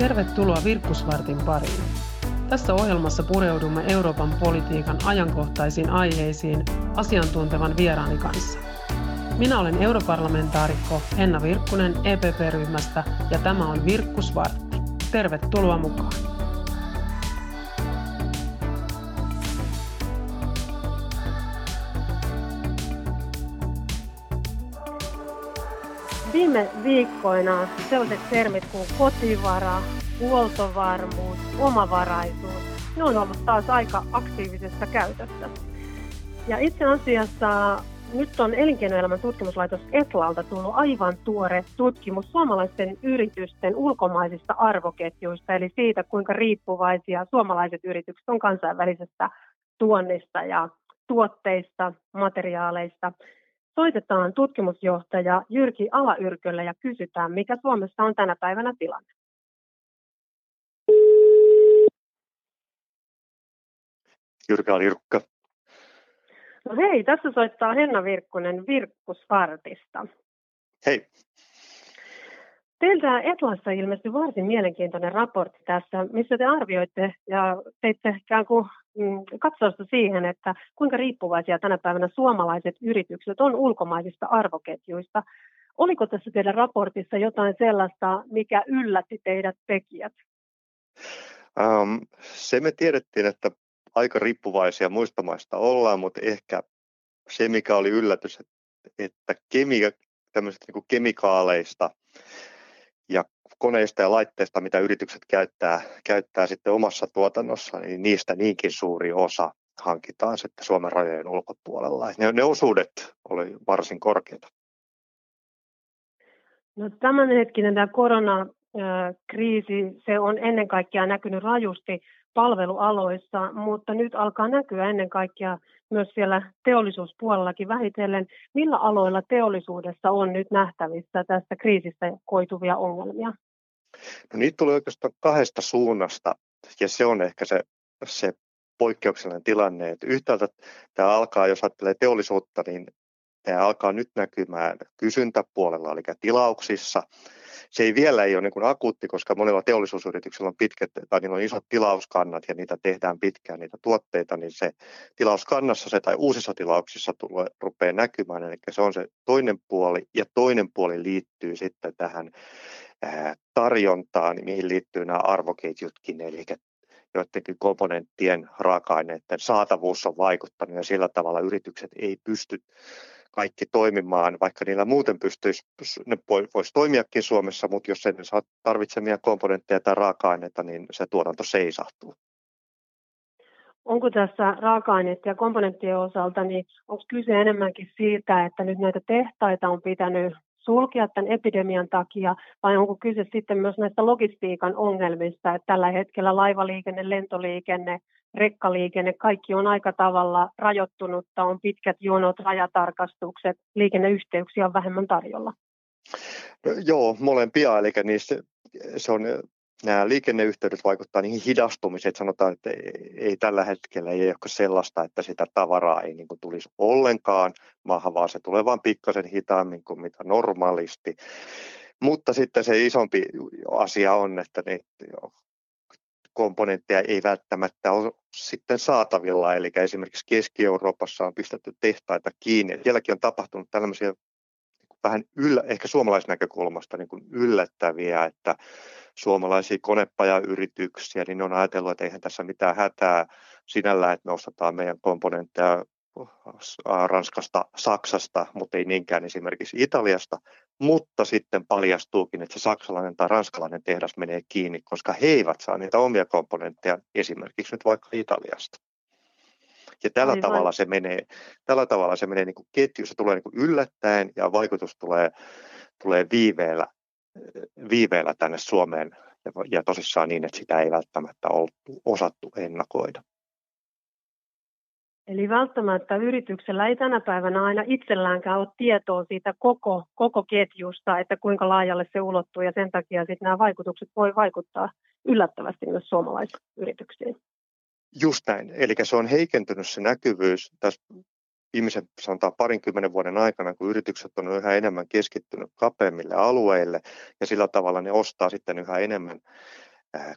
Tervetuloa Virkkusvartin pariin. Tässä ohjelmassa pureudumme Euroopan politiikan ajankohtaisiin aiheisiin asiantuntevan vieraani kanssa. Minä olen europarlamentaarikko Henna Virkkunen EPP-ryhmästä ja tämä on Virkkusvartti. Tervetuloa mukaan. Viime viikkoina sellaiset termit kuin kotivara, huoltovarmuus, omavaraisuus, ne on ollut taas aika aktiivisessa käytössä. Ja itse asiassa nyt on elinkeinoelämän tutkimuslaitos Etlalta tullut aivan tuore tutkimus suomalaisten yritysten ulkomaisista arvoketjuista, eli siitä, kuinka riippuvaisia suomalaiset yritykset on kansainvälisestä tuonnista ja tuotteista, materiaaleista. Soitetaan tutkimusjohtaja Jyrki Alayrkölle ja kysytään, mikä Suomessa on tänä päivänä tilanne. Jyrki Alyrkka. No hei, tässä soittaa Henna Virkkunen Virkkusvartista. Hei. Teiltä Etlassa ilmestyi varsin mielenkiintoinen raportti tässä, missä te arvioitte ja teitte ikään kuin katsausta siihen, että kuinka riippuvaisia tänä päivänä suomalaiset yritykset on ulkomaisista arvoketjuista. Oliko tässä teidän raportissa jotain sellaista, mikä yllätti teidät tekijät? Um, se me tiedettiin, että aika riippuvaisia muista maista ollaan, mutta ehkä se, mikä oli yllätys, että kemia, niin kemikaaleista koneista ja laitteista, mitä yritykset käyttää, käyttää sitten omassa tuotannossa, niin niistä niinkin suuri osa hankitaan sitten Suomen rajojen ulkopuolella. Ne, ne osuudet oli varsin korkeita. No, tämänhetkinen tämä koronakriisi, se on ennen kaikkea näkynyt rajusti palvelualoissa, mutta nyt alkaa näkyä ennen kaikkea myös siellä teollisuuspuolellakin vähitellen. Millä aloilla teollisuudessa on nyt nähtävissä tästä kriisistä koituvia ongelmia? No niitä tulee oikeastaan kahdesta suunnasta ja se on ehkä se, se poikkeuksellinen tilanne, että yhtäältä tämä alkaa, jos ajattelee teollisuutta, niin tämä alkaa nyt näkymään kysyntäpuolella, eli tilauksissa, se ei vielä ei ole niin kuin akuutti, koska monilla teollisuusyrityksillä on pitkät, tai niillä on isot tilauskannat ja niitä tehdään pitkään, niitä tuotteita, niin se tilauskannassa se tai uusissa tilauksissa tulee, rupeaa näkymään, eli se on se toinen puoli, ja toinen puoli liittyy sitten tähän tarjontaan, mihin liittyy nämä arvoketjutkin, eli joidenkin komponenttien raaka-aineiden saatavuus on vaikuttanut ja sillä tavalla yritykset ei pysty kaikki toimimaan, vaikka niillä muuten pystyisi, ne voisi toimiakin Suomessa, mutta jos ei saa tarvitsemia komponentteja tai raaka-aineita, niin se tuotanto seisahtuu. Onko tässä raaka-aineiden ja komponenttien osalta, niin onko kyse enemmänkin siitä, että nyt näitä tehtaita on pitänyt sulkea tämän epidemian takia, vai onko kyse sitten myös näistä logistiikan ongelmista, että tällä hetkellä laivaliikenne, lentoliikenne, rekkaliikenne, kaikki on aika tavalla rajoittunutta, on pitkät jonot, rajatarkastukset, liikenneyhteyksiä on vähemmän tarjolla. No, joo, molempia, eli niissä se on, nämä liikenneyhteydet vaikuttaa niihin hidastumiseen, sanotaan, että ei, tällä hetkellä ei ole sellaista, että sitä tavaraa ei niin kuin tulisi ollenkaan maahan, vaan se tulee vain pikkasen hitaammin kuin mitä normaalisti. Mutta sitten se isompi asia on, että ne komponentteja ei välttämättä ole sitten saatavilla, eli esimerkiksi Keski-Euroopassa on pistetty tehtaita kiinni. Sielläkin on tapahtunut tällaisia vähän yllä, ehkä suomalaisnäkökulmasta niin kuin yllättäviä, että suomalaisia konepajayrityksiä, niin ne on ajatellut, että eihän tässä mitään hätää sinällään, että me ostetaan meidän komponentteja Ranskasta, Saksasta, mutta ei niinkään esimerkiksi Italiasta, mutta sitten paljastuukin, että se saksalainen tai ranskalainen tehdas menee kiinni, koska he eivät saa niitä omia komponentteja esimerkiksi nyt vaikka Italiasta. Ja tällä Aivan. tavalla se menee, tällä tavalla se menee niin kuin ketju, se tulee niin kuin yllättäen ja vaikutus tulee, tulee viiveellä, viiveellä tänne Suomeen ja, ja tosissaan niin, että sitä ei välttämättä ole osattu ennakoida. Eli välttämättä yrityksellä ei tänä päivänä aina itselläänkään ole tietoa siitä koko, koko ketjusta, että kuinka laajalle se ulottuu ja sen takia sitten nämä vaikutukset voi vaikuttaa yllättävästi myös suomalaisyrityksiin. Just näin. Eli se on heikentynyt se näkyvyys tässä viimeisen sanotaan parinkymmenen vuoden aikana, kun yritykset on yhä enemmän keskittynyt kapeammille alueille ja sillä tavalla ne ostaa sitten yhä enemmän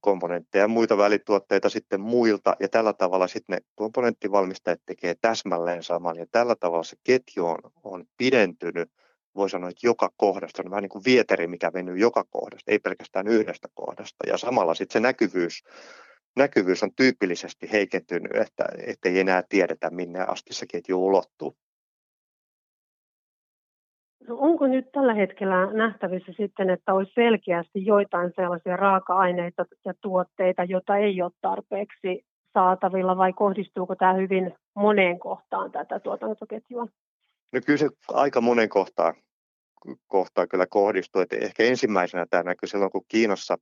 komponentteja ja muita välituotteita sitten muilta ja tällä tavalla sitten ne komponenttivalmistajat tekee täsmälleen saman ja tällä tavalla se ketju on, on pidentynyt voi sanoa, että joka kohdasta on vähän niin kuin vieteri, mikä venyy joka kohdasta, ei pelkästään yhdestä kohdasta. Ja samalla sitten se näkyvyys, näkyvyys on tyypillisesti heikentynyt, että ei enää tiedetä, minne asti se ketju ulottuu. No onko nyt tällä hetkellä nähtävissä sitten, että olisi selkeästi joitain sellaisia raaka-aineita ja tuotteita, joita ei ole tarpeeksi saatavilla vai kohdistuuko tämä hyvin moneen kohtaan tätä tuotantoketjua? No kyllä se aika monen kohtaan, kohtaan kyllä kohdistuu. Että ehkä ensimmäisenä tämä näkyy silloin, kun Kiinassa,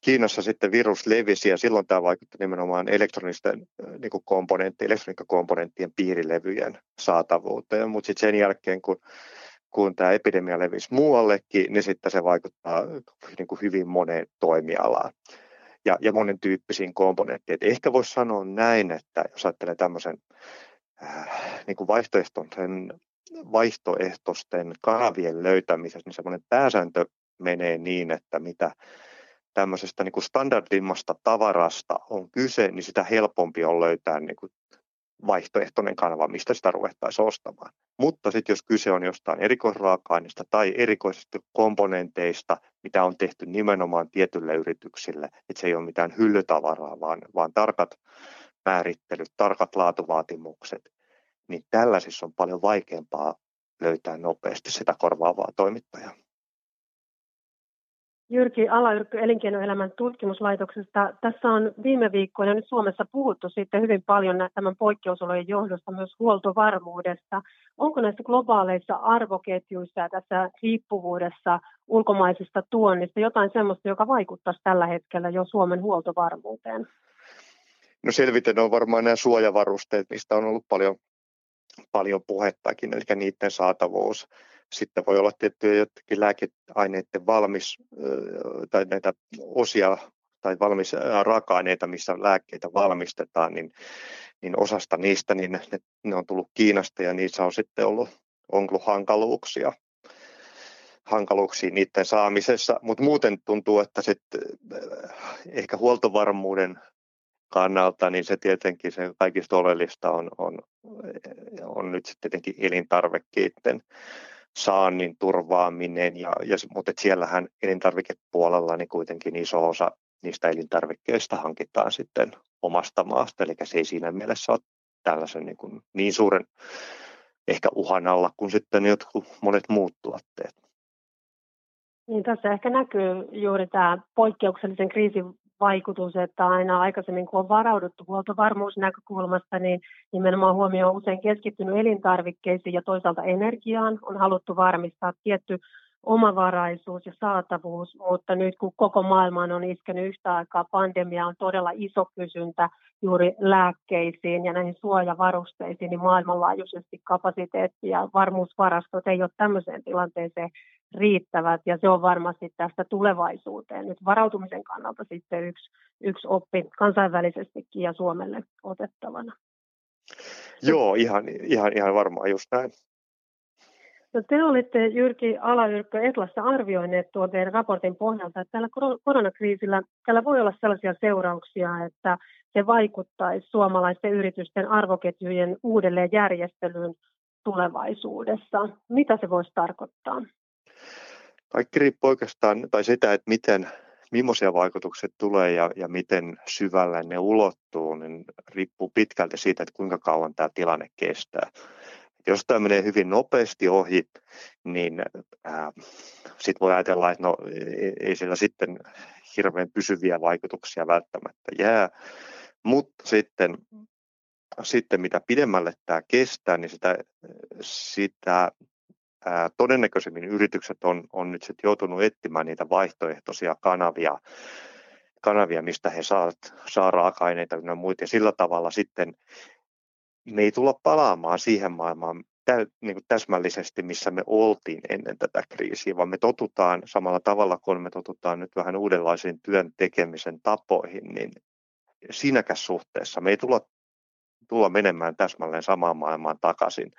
Kiinassa sitten virus levisi ja silloin tämä vaikutti nimenomaan elektronisten niin kuin komponentti, elektroniikkakomponenttien piirilevyjen saatavuuteen. Mutta sitten sen jälkeen, kun kun tämä epidemia levisi muuallekin, niin sitten se vaikuttaa niin kuin hyvin moneen toimialaan ja, ja monen tyyppisiin komponentteihin. Ehkä voisi sanoa näin, että jos ajattelee tämmöisen äh, niin kuin vaihtoehtoisen, vaihtoehtoisten kanavien löytämisessä, niin semmoinen pääsääntö menee niin, että mitä tämmöisestä niin kuin standardimmasta tavarasta on kyse, niin sitä helpompi on löytää niin kuin vaihtoehtoinen kanava, mistä sitä ruvettaisiin ostamaan. Mutta sitten jos kyse on jostain erikoisraaka-aineista tai erikoisista komponenteista, mitä on tehty nimenomaan tietylle yrityksille, että se ei ole mitään hyllytavaraa, vaan, vaan tarkat määrittelyt, tarkat laatuvaatimukset, niin tällaisissa on paljon vaikeampaa löytää nopeasti sitä korvaavaa toimittajaa. Jyrki Alayrkkö Elinkeinoelämän tutkimuslaitoksesta. Tässä on viime viikkoina nyt Suomessa puhuttu sitten hyvin paljon tämän poikkeusolojen johdosta myös huoltovarmuudesta. Onko näissä globaaleissa arvoketjuissa ja tässä riippuvuudessa ulkomaisesta tuonnista jotain sellaista, joka vaikuttaisi tällä hetkellä jo Suomen huoltovarmuuteen? No selviten on varmaan nämä suojavarusteet, mistä on ollut paljon, paljon puhettakin, eli niiden saatavuus sitten voi olla tiettyjä jotakin lääkeaineiden valmis tai näitä osia tai valmis raaka-aineita, missä lääkkeitä valmistetaan, niin, niin osasta niistä niin ne, ne on tullut Kiinasta ja niissä on sitten ollut, on ollut hankaluuksia hankaluuksia niiden saamisessa, mutta muuten tuntuu, että sitten ehkä huoltovarmuuden kannalta, niin se tietenkin se kaikista oleellista on, on, on nyt sitten tietenkin elintarvikkeiden saannin turvaaminen, ja, ja, mutta siellähän elintarvikepuolella niin kuitenkin iso osa niistä elintarvikkeista hankitaan sitten omasta maasta, eli se ei siinä mielessä ole tällaisen niin, kuin niin suuren ehkä uhan alla kuin sitten jotkut monet muut tuotteet. Niin, tässä ehkä näkyy juuri tämä poikkeuksellisen kriisin vaikutus, että aina aikaisemmin kun on varauduttu huoltovarmuusnäkökulmasta, niin nimenomaan huomio on usein keskittynyt elintarvikkeisiin ja toisaalta energiaan. On haluttu varmistaa tietty omavaraisuus ja saatavuus, mutta nyt kun koko maailmaan on iskenyt yhtä aikaa pandemia, on todella iso kysyntä juuri lääkkeisiin ja näihin suojavarusteisiin, niin maailmanlaajuisesti kapasiteetti ja varmuusvarastot ei ole tämmöiseen tilanteeseen riittävät ja se on varmasti tästä tulevaisuuteen nyt varautumisen kannalta sitten yksi, yksi oppi kansainvälisestikin ja Suomelle otettavana. Joo, ihan, ihan, ihan varmaan just näin. No te olette Jyrki Alayrkkö Etlassa arvioineet tuon teidän raportin pohjalta, että tällä koronakriisillä tällä voi olla sellaisia seurauksia, että se vaikuttaisi suomalaisten yritysten arvoketjujen uudelleenjärjestelyyn tulevaisuudessa. Mitä se voisi tarkoittaa? Kaikki riippuu oikeastaan, tai sitä, että miten, millaisia vaikutukset tulee ja, ja miten syvälle ne ulottuu, niin riippuu pitkälti siitä, että kuinka kauan tämä tilanne kestää. Jos tämä menee hyvin nopeasti ohi, niin sitten voi ajatella, että no, ei, ei sillä sitten hirveän pysyviä vaikutuksia välttämättä jää. Mutta sitten, sitten mitä pidemmälle tämä kestää, niin sitä, sitä ää, todennäköisemmin yritykset on, on nyt sitten joutunut etsimään niitä vaihtoehtoisia kanavia, kanavia mistä he saavat saa raaka-aineita ja muita. Ja sillä tavalla sitten me ei tulla palaamaan siihen maailmaan tä, niin kuin täsmällisesti, missä me oltiin ennen tätä kriisiä, vaan me totutaan samalla tavalla kuin me totutaan nyt vähän uudenlaisiin työn tekemisen tapoihin, niin siinäkään suhteessa me ei tulla, tulla menemään täsmälleen samaan maailmaan takaisin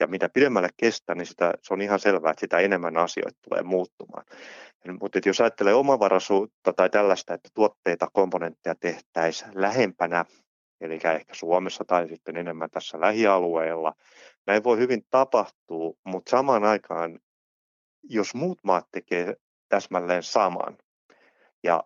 Ja mitä pidemmälle kestää, niin sitä, se on ihan selvää, että sitä enemmän asioita tulee muuttumaan. Mutta jos ajattelee omavaraisuutta tai tällaista, että tuotteita, komponentteja tehtäisiin lähempänä, eli ehkä Suomessa tai sitten enemmän tässä lähialueella, näin voi hyvin tapahtua, mutta samaan aikaan, jos muut maat tekee täsmälleen saman, ja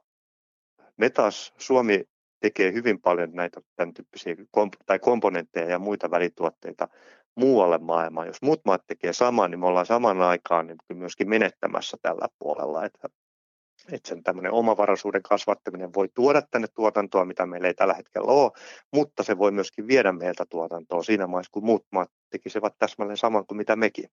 me taas, Suomi tekee hyvin paljon näitä tämän tyyppisiä komp- tai komponentteja ja muita välituotteita muualle maailmaan. Jos muut maat tekee saman, niin me ollaan saman aikaan niin myöskin menettämässä tällä puolella. Että, että sen tämmöinen omavaraisuuden kasvattaminen voi tuoda tänne tuotantoa, mitä meillä ei tällä hetkellä ole, mutta se voi myöskin viedä meiltä tuotantoa siinä maissa, kun muut maat tekisivät täsmälleen saman kuin mitä mekin.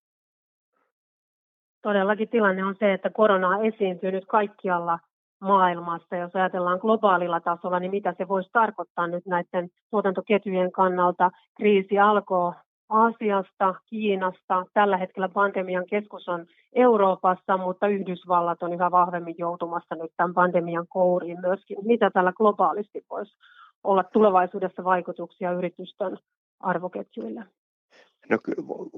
Todellakin tilanne on se, että korona esiintyy nyt kaikkialla maailmassa. Jos ajatellaan globaalilla tasolla, niin mitä se voisi tarkoittaa nyt näiden tuotantoketjujen kannalta. Kriisi alkoi Aasiasta, Kiinasta. Tällä hetkellä pandemian keskus on Euroopassa, mutta Yhdysvallat on yhä vahvemmin joutumassa nyt tämän pandemian kouriin myöskin. Mitä tällä globaalisti voisi olla tulevaisuudessa vaikutuksia yritysten arvoketjuille? No,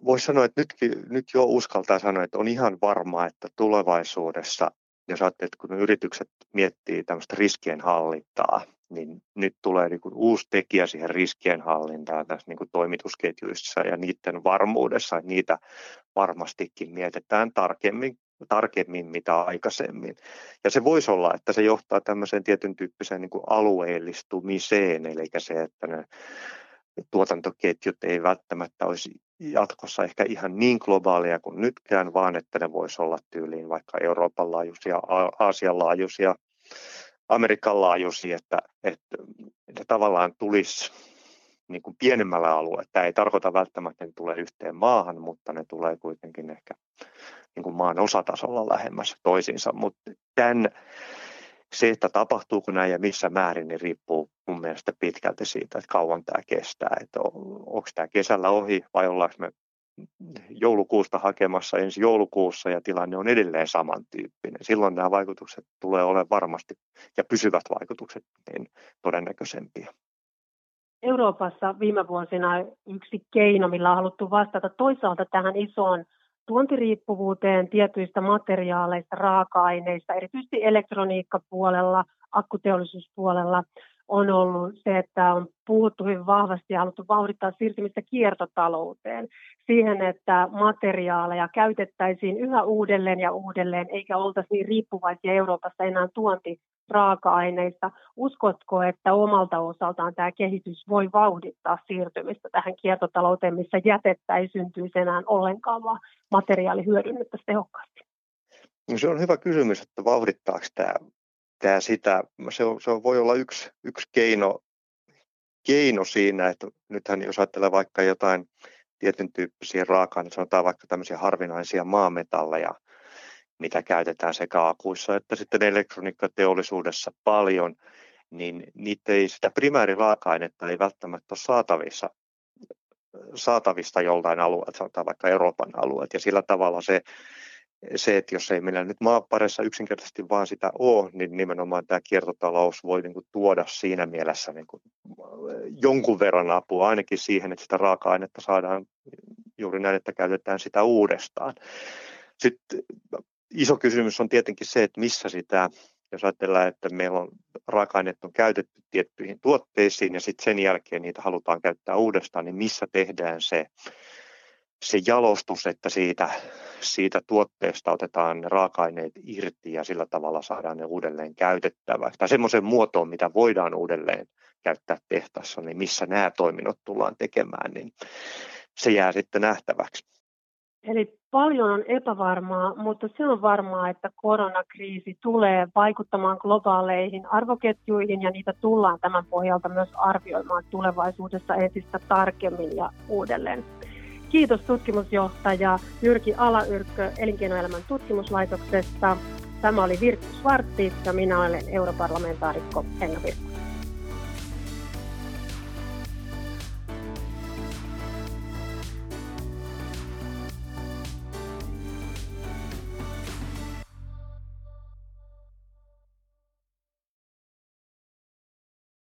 voisi sanoa, että nytkin, nyt jo uskaltaa sanoa, että on ihan varmaa, että tulevaisuudessa jos ajattelet, kun yritykset miettii tämmöistä riskien hallintaa, niin nyt tulee niin kuin uusi tekijä siihen riskien hallintaan tässä niin kuin toimitusketjuissa ja niiden varmuudessa, että niitä varmastikin mietitään tarkemmin, tarkemmin mitä aikaisemmin. Ja se voisi olla, että se johtaa tämmöiseen tietyn tyyppiseen niin kuin alueellistumiseen, eli se, että ne tuotantoketjut ei välttämättä olisi jatkossa ehkä ihan niin globaaleja kuin nytkään, vaan että ne voisi olla tyyliin vaikka Euroopan laajuisia, Aasian laajuisia, Amerikan laajuisia, että, että ne tavallaan tulisi niin kuin pienemmällä alueella. Tämä ei tarkoita välttämättä, että ne tulee yhteen maahan, mutta ne tulee kuitenkin ehkä niin kuin maan osatasolla lähemmäs toisiinsa. Mutta tämän, se, että tapahtuuko näin ja missä määrin, niin riippuu mun mielestä pitkälti siitä, että kauan tämä kestää. Että onko tämä kesällä ohi vai ollaanko me joulukuusta hakemassa ensi joulukuussa ja tilanne on edelleen samantyyppinen. Silloin nämä vaikutukset tulee olemaan varmasti ja pysyvät vaikutukset niin todennäköisempiä. Euroopassa viime vuosina yksi keino, millä on haluttu vastata toisaalta tähän isoon tuontiriippuvuuteen tietyistä materiaaleista, raaka-aineista, erityisesti elektroniikkapuolella, akkuteollisuuspuolella, on ollut se, että on puhuttu hyvin vahvasti ja haluttu vauhdittaa siirtymistä kiertotalouteen. Siihen, että materiaaleja käytettäisiin yhä uudelleen ja uudelleen, eikä oltaisi niin riippuvaisia Euroopassa enää tuontiraaka-aineista. Uskotko, että omalta osaltaan tämä kehitys voi vauhdittaa siirtymistä tähän kiertotalouteen, missä jätettä ei syntyisi enää ollenkaan, vaan materiaali hyödynnettäisiin tehokkaasti? No se on hyvä kysymys, että vauhdittaako tämä tämä sitä, se, on, se voi olla yksi, yksi keino, keino siinä, että nythän jos ajattelee vaikka jotain tietyn tyyppisiä raaka-aineita, sanotaan vaikka tämmöisiä harvinaisia maametalleja, mitä käytetään sekä akuissa että sitten elektroniikkateollisuudessa paljon, niin niitä ei, sitä primääriraaka-ainetta ei välttämättä ole saatavissa, saatavista joltain alueelta, sanotaan vaikka Euroopan alueelta, ja sillä tavalla se se, että jos ei meillä nyt maaparissa yksinkertaisesti vaan sitä ole, niin nimenomaan tämä kiertotalous voi niin kuin tuoda siinä mielessä niin kuin jonkun verran apua ainakin siihen, että sitä raaka-ainetta saadaan juuri näin, että käytetään sitä uudestaan. Sitten iso kysymys on tietenkin se, että missä sitä, jos ajatellaan, että meillä on raaka-aineet on käytetty tiettyihin tuotteisiin ja sitten sen jälkeen niitä halutaan käyttää uudestaan, niin missä tehdään se se jalostus, että siitä, siitä tuotteesta otetaan raaka-aineet irti ja sillä tavalla saadaan ne uudelleen käytettäväksi. Tai semmoisen muotoon, mitä voidaan uudelleen käyttää tehtaassa, niin missä nämä toiminnot tullaan tekemään, niin se jää sitten nähtäväksi. Eli paljon on epävarmaa, mutta se on varmaa, että koronakriisi tulee vaikuttamaan globaaleihin arvoketjuihin ja niitä tullaan tämän pohjalta myös arvioimaan tulevaisuudessa entistä tarkemmin ja uudelleen. Kiitos tutkimusjohtaja Jyrki Alayrkkö Elinkeinoelämän tutkimuslaitoksesta. Tämä oli Virkku Svartti ja minä olen europarlamentaarikko Henna Virkku.